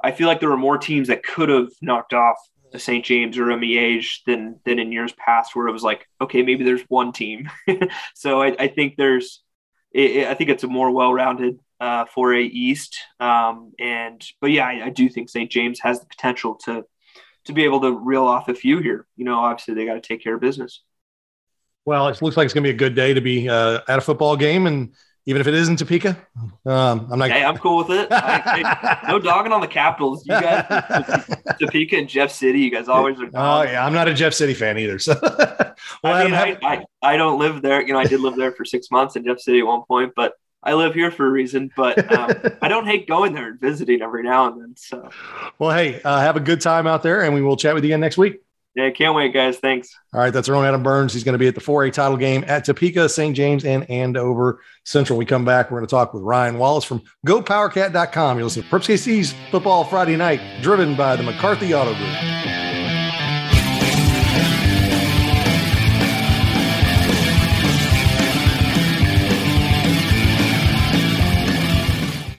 I feel like there were more teams that could have knocked off a St. James or a Miege than, than in years past where it was like, okay, maybe there's one team. *laughs* so I, I think there's, it, I think it's a more well-rounded uh, 4A East. Um, and but yeah, I, I do think St. James has the potential to to be able to reel off a few here. You know, obviously they got to take care of business. Well, it looks like it's going to be a good day to be uh, at a football game, and even if it isn't Topeka, um, I'm not. Hey, I'm cool with it. I, no *laughs* dogging on the Capitals. You guys, Topeka and Jeff City. You guys always are. Oh yeah, I'm not a Jeff City fan either. So, *laughs* well, I mean, I, I, I don't live there. You know, I did live there for six months in Jeff City at one point, but I live here for a reason, but um, *laughs* I don't hate going there and visiting every now and then. So, well, hey, uh, have a good time out there, and we will chat with you again next week. Yeah, can't wait, guys. Thanks. All right, that's our own Adam Burns. He's going to be at the 4A title game at Topeka, St. James, and Andover Central. When we come back, we're going to talk with Ryan Wallace from GoPowerCat.com. You'll listen to Preps KC's Football Friday Night, driven by the McCarthy Auto Group.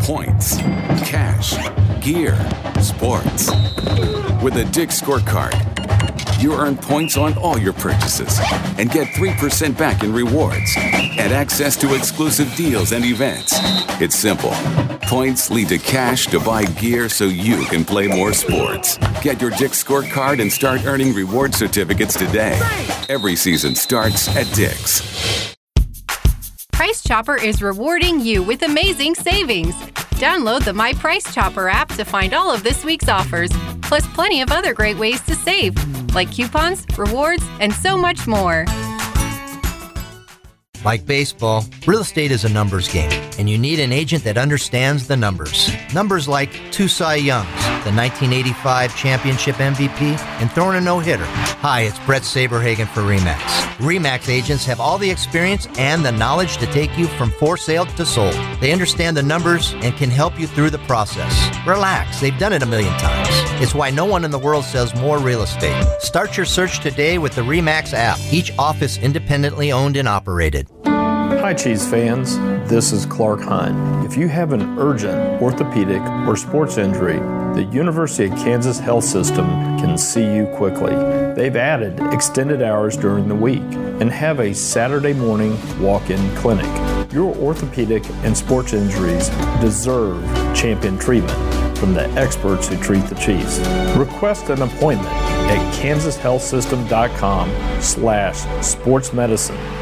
Points, cash, gear, sports. With a Dick scorecard, you earn points on all your purchases and get 3% back in rewards and access to exclusive deals and events. It's simple. Points lead to cash to buy gear so you can play more sports. Get your Dick scorecard and start earning reward certificates today. Every season starts at Dick's. Price Chopper is rewarding you with amazing savings. Download the My Price Chopper app to find all of this week's offers, plus plenty of other great ways to save, like coupons, rewards, and so much more. Like baseball, real estate is a numbers game, and you need an agent that understands the numbers. Numbers like two Cy Youngs, the 1985 championship MVP, and throwing a no hitter. Hi, it's Bret Saberhagen for REMAX. REMAX agents have all the experience and the knowledge to take you from for sale to sold. They understand the numbers and can help you through the process. Relax, they've done it a million times. It's why no one in the world sells more real estate. Start your search today with the REMAX app, each office independently owned and operated. Hi, Chiefs fans. This is Clark Hunt. If you have an urgent orthopedic or sports injury, the University of Kansas Health System can see you quickly. They've added extended hours during the week and have a Saturday morning walk in clinic. Your orthopedic and sports injuries deserve champion treatment from the experts who treat the Chiefs. Request an appointment at kansashealthsystem.com slash sportsmedicine.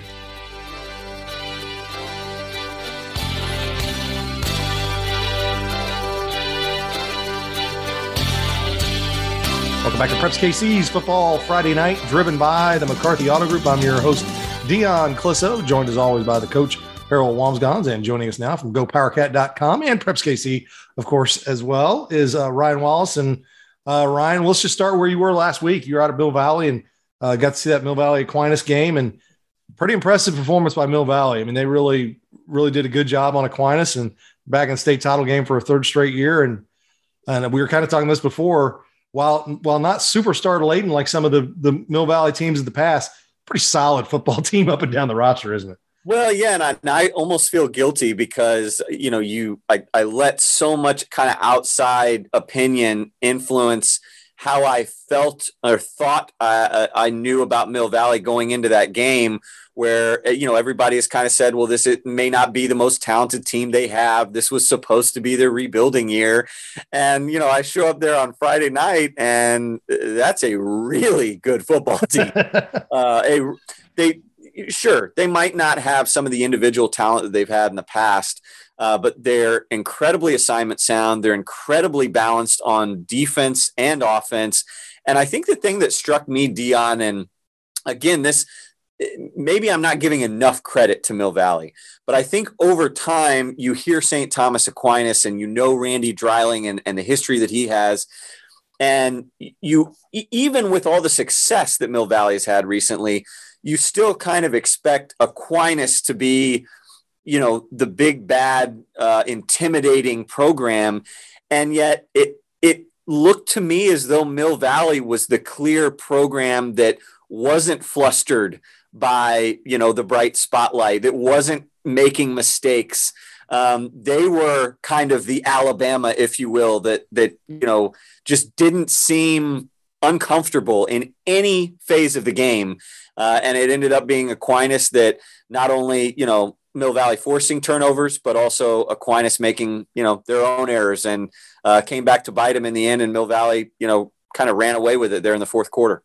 Welcome back to Preps KC's Football Friday Night, driven by the McCarthy Auto Group. I'm your host, Dion Clisso, joined as always by the coach, Harold Wamsgans, and joining us now from GoPowerCat.com and Preps KC, of course, as well, is uh, Ryan Wallace. And uh, Ryan, let's just start where you were last week. You're out of Mill Valley, and Uh, got to see that Mill Valley Aquinas game and pretty impressive performance by Mill Valley. I mean, they really, really did a good job on Aquinas and back in the state title game for a third straight year. And and we were kind of talking this before. While while not superstar laden like some of the the Mill Valley teams in the past, pretty solid football *laughs* team up and down the roster, isn't it? Well, yeah, and I, and I, almost feel guilty because you know you I, I let so much kind of outside opinion influence how I felt or thought I, I knew about Mill Valley going into that game, where you know everybody has kind of said, well, this it may not be the most talented team they have. This was supposed to be their rebuilding year, and you know I show up there on Friday night, and that's a really good football team. *laughs* uh, a they sure they might not have some of the individual talent that they've had in the past uh, but they're incredibly assignment sound. They're incredibly balanced on defense and offense. And i think the thing that struck me dion and again this maybe i'm not giving enough credit to mill valley but i think over time you hear st thomas aquinas and you know randy Dreiling and, and the history that he has. And you even with all the success that mill valley has had recently you still kind of expect Aquinas to be, you know, the big bad, uh, intimidating program, and yet it it looked to me as though Mill Valley was the clear program that wasn't flustered by you know the bright spotlight. that wasn't making mistakes. Um, they were kind of the Alabama, if you will, that that you know just didn't seem uncomfortable in any phase of the game. Uh, and it ended up being Aquinas that not only, you know, Mill Valley forcing turnovers, but also Aquinas making, you know, their own errors and uh, came back to bite them in the end. And Mill Valley, you know, kind of ran away with it there in the fourth quarter.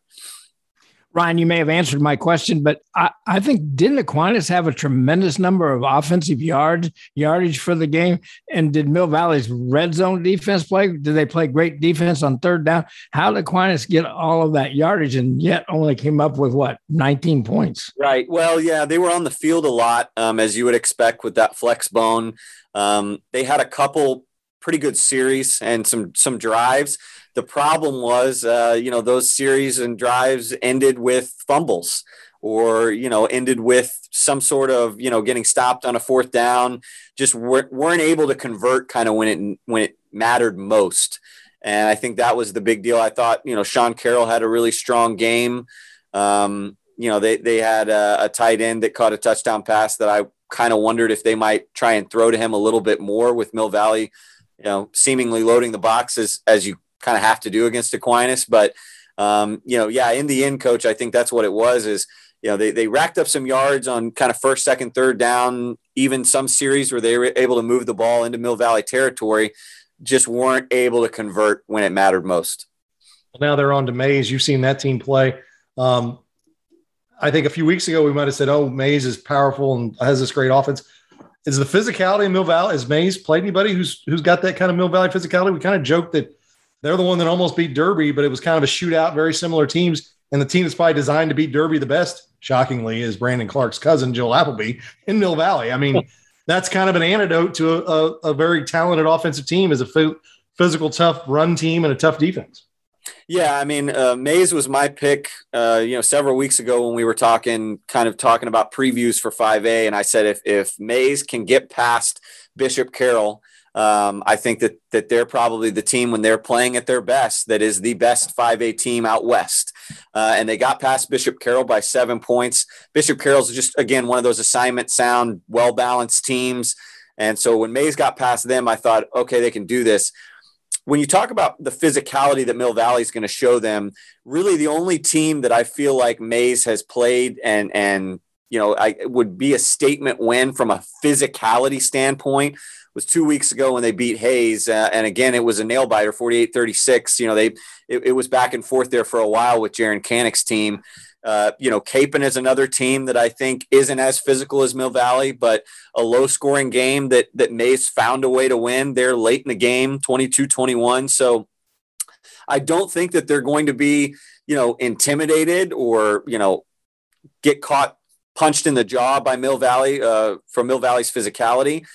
Ryan, you may have answered my question, but I, I think didn't Aquinas have a tremendous number of offensive yards yardage for the game? And did Mill Valley's red zone defense play? Did they play great defense on third down? How did Aquinas get all of that yardage and yet only came up with what 19 points? Right. Well, yeah, they were on the field a lot, um, as you would expect with that flex bone. Um, they had a couple pretty good series and some some drives the problem was, uh, you know, those series and drives ended with fumbles or, you know, ended with some sort of, you know, getting stopped on a fourth down, just weren't able to convert kind of when it, when it mattered most. And I think that was the big deal. I thought, you know, Sean Carroll had a really strong game. Um, you know, they, they had a, a tight end that caught a touchdown pass that I kind of wondered if they might try and throw to him a little bit more with Mill Valley, you know, seemingly loading the boxes as you kind of have to do against Aquinas. But um, you know, yeah, in the end, coach, I think that's what it was. Is you know they they racked up some yards on kind of first, second, third down, even some series where they were able to move the ball into Mill Valley territory, just weren't able to convert when it mattered most. Well, now they're on to Maize. You've seen that team play. Um, I think a few weeks ago we might have said, "Oh, Maize is powerful and has this great offense." Is the physicality in Mill Valley? Has Maize played anybody who's who's got that kind of Mill Valley physicality? We kind of joked that they're the one that almost beat Derby, but it was kind of a shootout, very similar teams. And the team that's probably designed to beat Derby the best, shockingly, is Brandon Clark's cousin, Joel Applebee, in Mill Valley. I mean, *laughs* that's kind of an antidote to a, a, a very talented offensive team as a physical, tough run team and a tough defense. Yeah, I mean, uh, Maize was my pick, uh, you know, several weeks ago when we were talking, kind of talking about previews for 5A, and I said if if Maize can get past Bishop Carroll, um, I think that that they're probably the team when they're playing at their best that is the best 5A team out west. Uh, and they got past Bishop Carroll by seven points. Bishop Carroll's just again one of those assignment sound, well balanced teams. And so when Maize got past them, I thought, okay, they can do this. When you talk about the physicality that Mill Valley is going to show them, really the only team that I feel like Maize has played and and you know I would be a statement win from a physicality standpoint was two weeks ago when they beat Hays, Uh, and again, it was a nail biter, 48 36. You know, they, it, it, was back and forth there for a while with Jaron Canick's team. Uh, you know, Kapaun is another team that I think isn't as physical as Mill Valley, but a low scoring game that, that Maize found a way to win. They're late in the game, 22 21. So I don't think that they're going to be, you know, intimidated or, you know, get caught punched in the jaw by Mill Valley uh, from Mill Valley's physicality.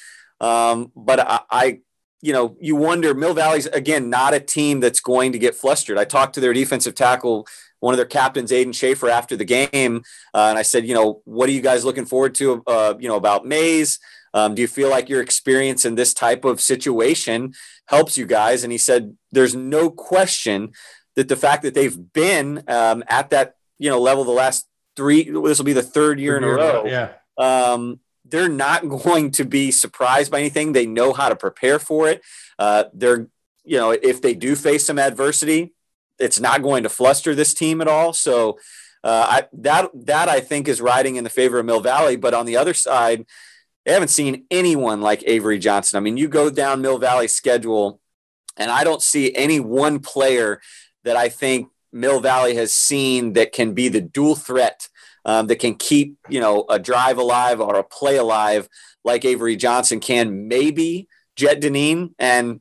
Um, but I, I, you know, you wonder Mill Valley's again not a team that's going to get flustered. I talked to their defensive tackle one of their captains, Aiden Schaefer, after the game, uh, and I said, you know, what are you guys looking forward to? Uh, you know, about Maize. Um, do you feel like your experience in this type of situation helps you guys? And he said, there's no question that the fact that they've been um, at that you know level the last three. This will be the third year in a row. Yeah. Um, they're not *laughs* going to be surprised by anything. They know how to prepare for it. Uh, they're, you know, if they do face some adversity, it's not going to fluster this team at all. So uh, I, that that I think is riding in the favor of Mill Valley. But on the other side, they haven't seen anyone like Avery Johnson. I mean, you go down Mill Valley's schedule, and I don't see any one player that I think Mill Valley has seen that can be the dual threat um, that can keep you know a drive alive or a play alive like Avery Johnson can. Maybe Jet Deneen and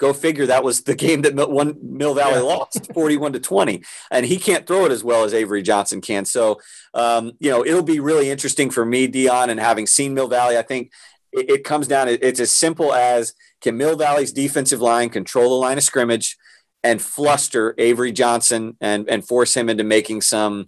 go figure that was the *laughs* game that one Mill Valley yeah. lost 41 to 20 and he can't throw it as well as Avery Johnson can. So, um, you know, it'll be really interesting for me, Dion, and having seen Mill Valley, I think it, it comes down, it's as simple as can Mill Valley's defensive line control the line of scrimmage and fluster Avery Johnson and, and force him into making some,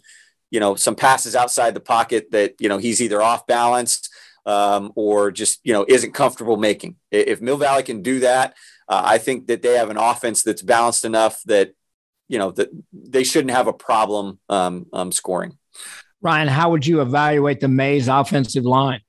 you know, some passes outside the pocket that, you know, he's either off balance um, or just, you know, isn't comfortable making. If Mill Valley can do that, uh, I think that they have an offense that's balanced enough that, you know, that they shouldn't have a problem um, um, scoring. Ryan, how would you evaluate the Maize offensive line?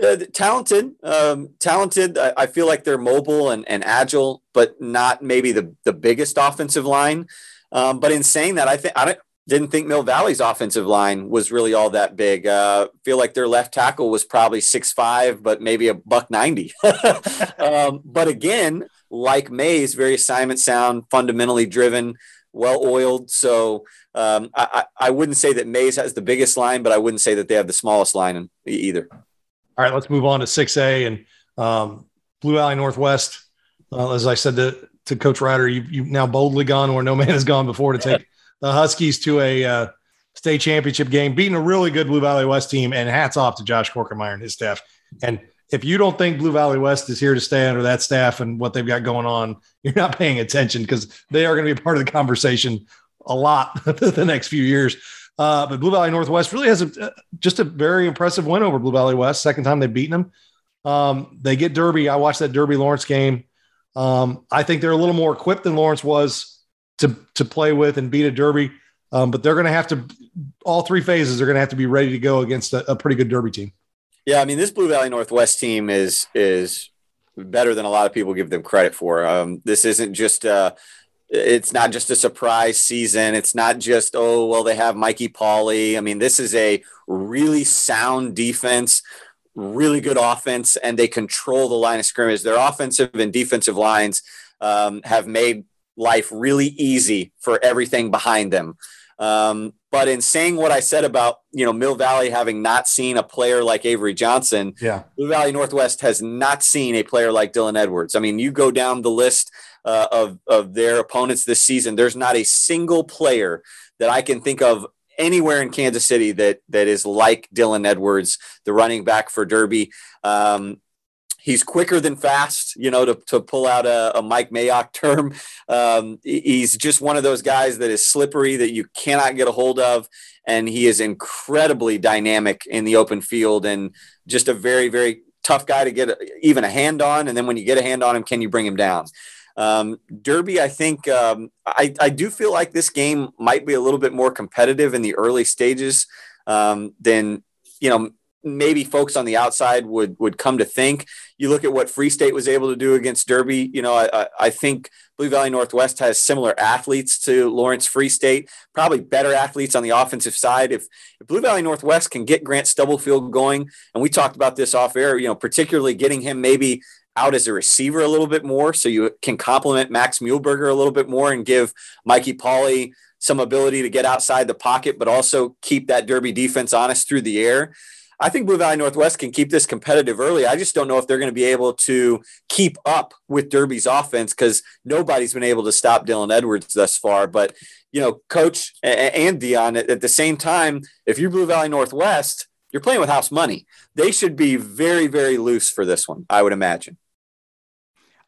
Uh, talented, um, talented. I, I, feel like they're mobile and, and agile, but not maybe the, the biggest offensive line. Um, but in saying that, I think I didn't think Mill Valley's offensive line was really all that big. Uh, feel like their left tackle was probably six five, but maybe a buck ninety. *laughs* um, but again, like Maize, very assignment sound, fundamentally driven, well oiled. So um, I, I wouldn't say that Maize has the biggest line, but I wouldn't say that they have the smallest line either. All right, let's move on to 6A and um, Blue Valley Northwest. Uh, as I said to, to Coach Ryder, you, you've now boldly gone where no man has gone before to take the Huskies to a uh, state championship game, beating a really good Blue Valley West team. And hats off to Josh Corkermeyer and his staff. And if you don't think Blue Valley West is here to stay under that staff and what they've got going on, you're not paying attention because they are going to be part of the conversation a lot *laughs* the next few years. Uh, but Blue Valley Northwest really has a, just a very impressive win over Blue Valley West. Second time they've beaten them. Um, they get Derby. I watched that Derby Lawrence game. Um, I think they're a little more equipped than Lawrence was to to play with and beat a Derby. Um, but they're going to have to all three phases are going to have to be ready to go against a, a pretty good Derby team. Yeah, I mean this Blue Valley Northwest team is is better than a lot of people give them credit for. Um, this isn't just uh, it's not just a surprise season. It's not just, oh, well, they have Mikey Pauly. I mean, this is a really sound defense, really good offense, and they control the line of scrimmage. Their offensive and defensive lines um, have made life really easy for everything behind them. Um, but in saying what I said about you know Mill Valley having not seen a player like Avery Johnson, yeah, Mill Valley Northwest has not seen a player like Dylan Edwards. I mean, you go down the list uh, of of their opponents this season. There's not a single player that I can think of anywhere in Kansas City that that is like Dylan Edwards, the running back for Derby. Um, he's quicker than fast, you know, to, to pull out a, a Mike Mayock term. *laughs* Um, he's just one of those guys that is slippery that you cannot get a hold of. And he is incredibly dynamic in the open field and just a very, very tough guy to get even a hand on. And then when you get a hand on him, can you bring him down? Um, Derby, I think um, I, I do feel like this game might be a little bit more competitive in the early stages um, than you know maybe folks on the outside would would come to think. You look at what Free State was able to do against Derby. You know, I, I think Blue Valley Northwest has similar athletes to Lawrence Free State, probably better athletes on the offensive side. If, if Blue Valley Northwest can get Grant Stubblefield going, and we talked about this off air, you know, particularly getting him maybe out as a receiver a little bit more, so you can complement Max Muehlberger a little bit more and give Mikey Pauly some ability to get outside the pocket, but also keep that Derby defense honest through the air. I think Blue Valley Northwest can keep this competitive early. I just don't know if they're going to be able to keep up with Derby's offense because nobody's been able to stop Dylan Edwards thus far. But, you know, coach and Dion at the same time, if you're Blue Valley Northwest, you're playing with house money. They should be very, very loose for this one, I would imagine.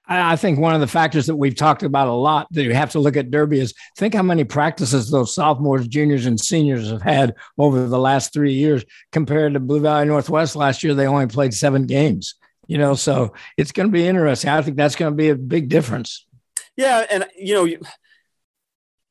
I think one of the factors that we've talked about a lot that you have to look at Derby is think how many practices those sophomores, juniors, and seniors have had over the last three years compared to Blue Valley Northwest last year. They only played seven games, you know, so it's going to be interesting. I think that's going to be a big difference. Yeah. And, you know,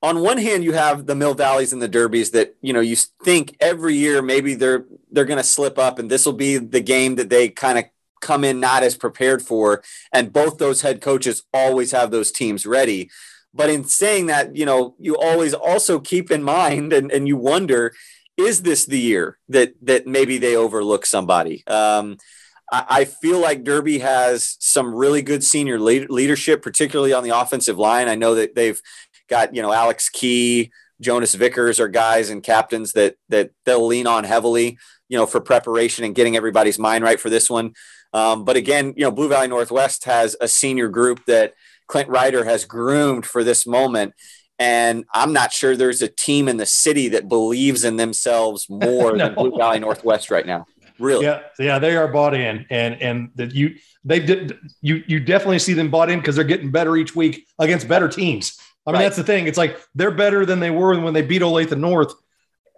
on one hand, you have the Mill Valleys and the Derbies that, you know, you think every year maybe they're, they're going to slip up and this will be the game that they kind of come in not as prepared for. And both those head coaches always have those teams ready. But in saying that, you know, you always also keep in mind and, and you wonder, is this the year that that maybe they overlook somebody? Um, I, I feel like Derby has some really good senior leadership, particularly on the offensive line. I know that they've got, you know, Alex Key, Jonas Vickers are guys and captains that that they'll lean on heavily, you know, for preparation and getting everybody's mind right for this one. Um, but again, you know, Blue Valley Northwest has a senior group that Clint Ryder has groomed for this moment. And I'm not sure there's a team in the city that believes in themselves *laughs* more no. than Blue Valley Northwest right now. Really? Yeah, yeah, they are bought in, and and that you they did you you definitely see them bought in because they're getting better each week against better teams. I mean, right. that's the thing. It's like they're better than they were when they beat Olathe North,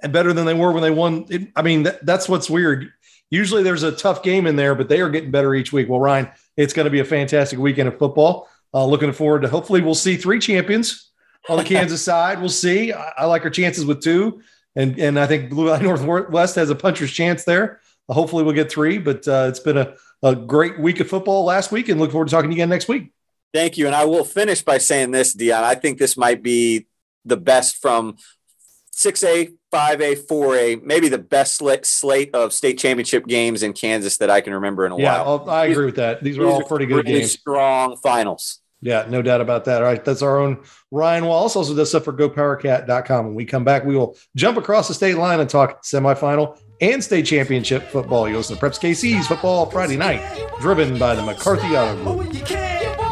and better than they were when they won. It, I mean, that, that's what's weird usually there's a tough game in there, but they are getting better each week. Well, Ryan, it's going to be a fantastic weekend of football. Uh, looking forward to hopefully we'll see three champions on the *laughs* Kansas side. We'll see. I, I, like our chances with two, and and I think Blue Valley *laughs* Northwest has a puncher's chance there. Uh, hopefully we'll get three, but uh, it's been a, a great week of football last week, and look forward to talking to you again next week. Thank you, and I will finish by saying this, Dion. I think this might be the best from 6A, 5A, 4A, maybe the best slate of state championship games in Kansas that I can remember in a yeah, while. Yeah, I agree with that. These are all pretty good really games. Strong finals. Yeah, no doubt about that. All right. That's our own Ryan Wallace. Also does stuff for GoPowerCat.com. When we come back, we will jump across the state line and talk semifinal and state championship football. You listen to Preps KC's Football Friday Night, driven by the McCarthy Auto Group. Oh,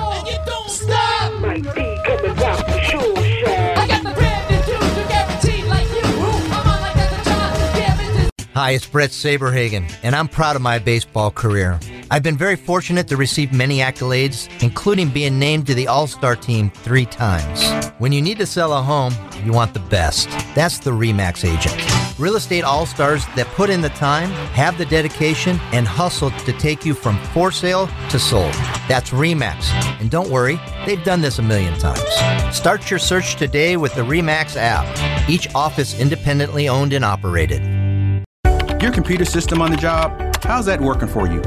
Hi, it's Bret Saberhagen, and I'm proud of my baseball career. I've been very fortunate to receive many accolades, including being named to the All Star team three times. When you need to sell a home, you want the best. That's the REMAX agent. Real estate all stars that put in the time, have the dedication, and hustle to take you from for sale to sold. That's REMAX. And don't worry, they've done this a million times. Start your search today with the REMAX app, each office independently owned and operated. Your computer system on the job, how's that working for you?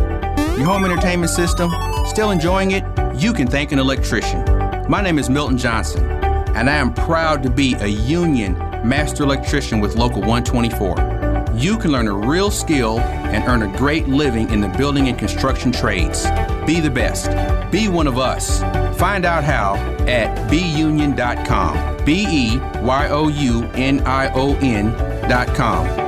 Your home entertainment system, still enjoying it? You can thank an electrician. My name is Milton Johnson, and I am proud to be a union master electrician with Local 124. You can learn a real skill and earn a great living in the building and construction trades. Be the best. Be one of us. Find out how at beunion.com. B E Y O U N I O N.com.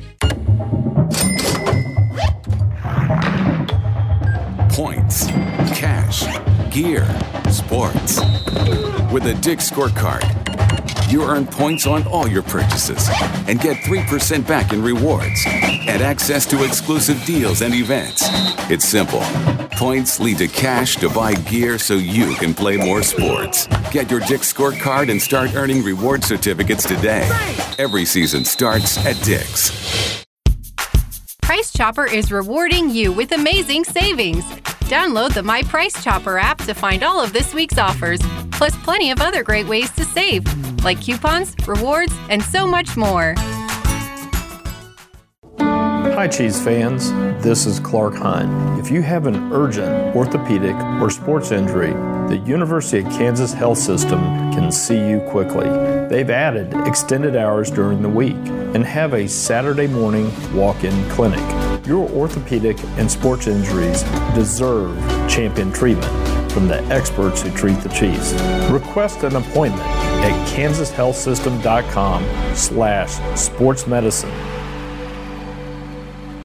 Gear, sports. With a Dick scorecard, you earn points on all your purchases and get 3% back in rewards and access to exclusive deals and events. It's simple. Points lead to cash to buy gear so you can play more sports. Get your Dick scorecard and start earning reward certificates today. Every season starts at Dick's. Price Chopper is rewarding you with amazing savings. Download the My Price Chopper app to find all of this week's offers, plus plenty of other great ways to save, like coupons, rewards, and so much more. Hi, Chiefs fans. This is Clark Hunt. If you have an urgent orthopedic or sports injury, the University of Kansas Health System can see you quickly. They've added extended hours during the week and have a Saturday morning walk in clinic. Your orthopedic and sports injuries deserve champion treatment. from the experts who treat the Chiefs. Request an appointment at kansashealthsystem.com slash sportsmedicine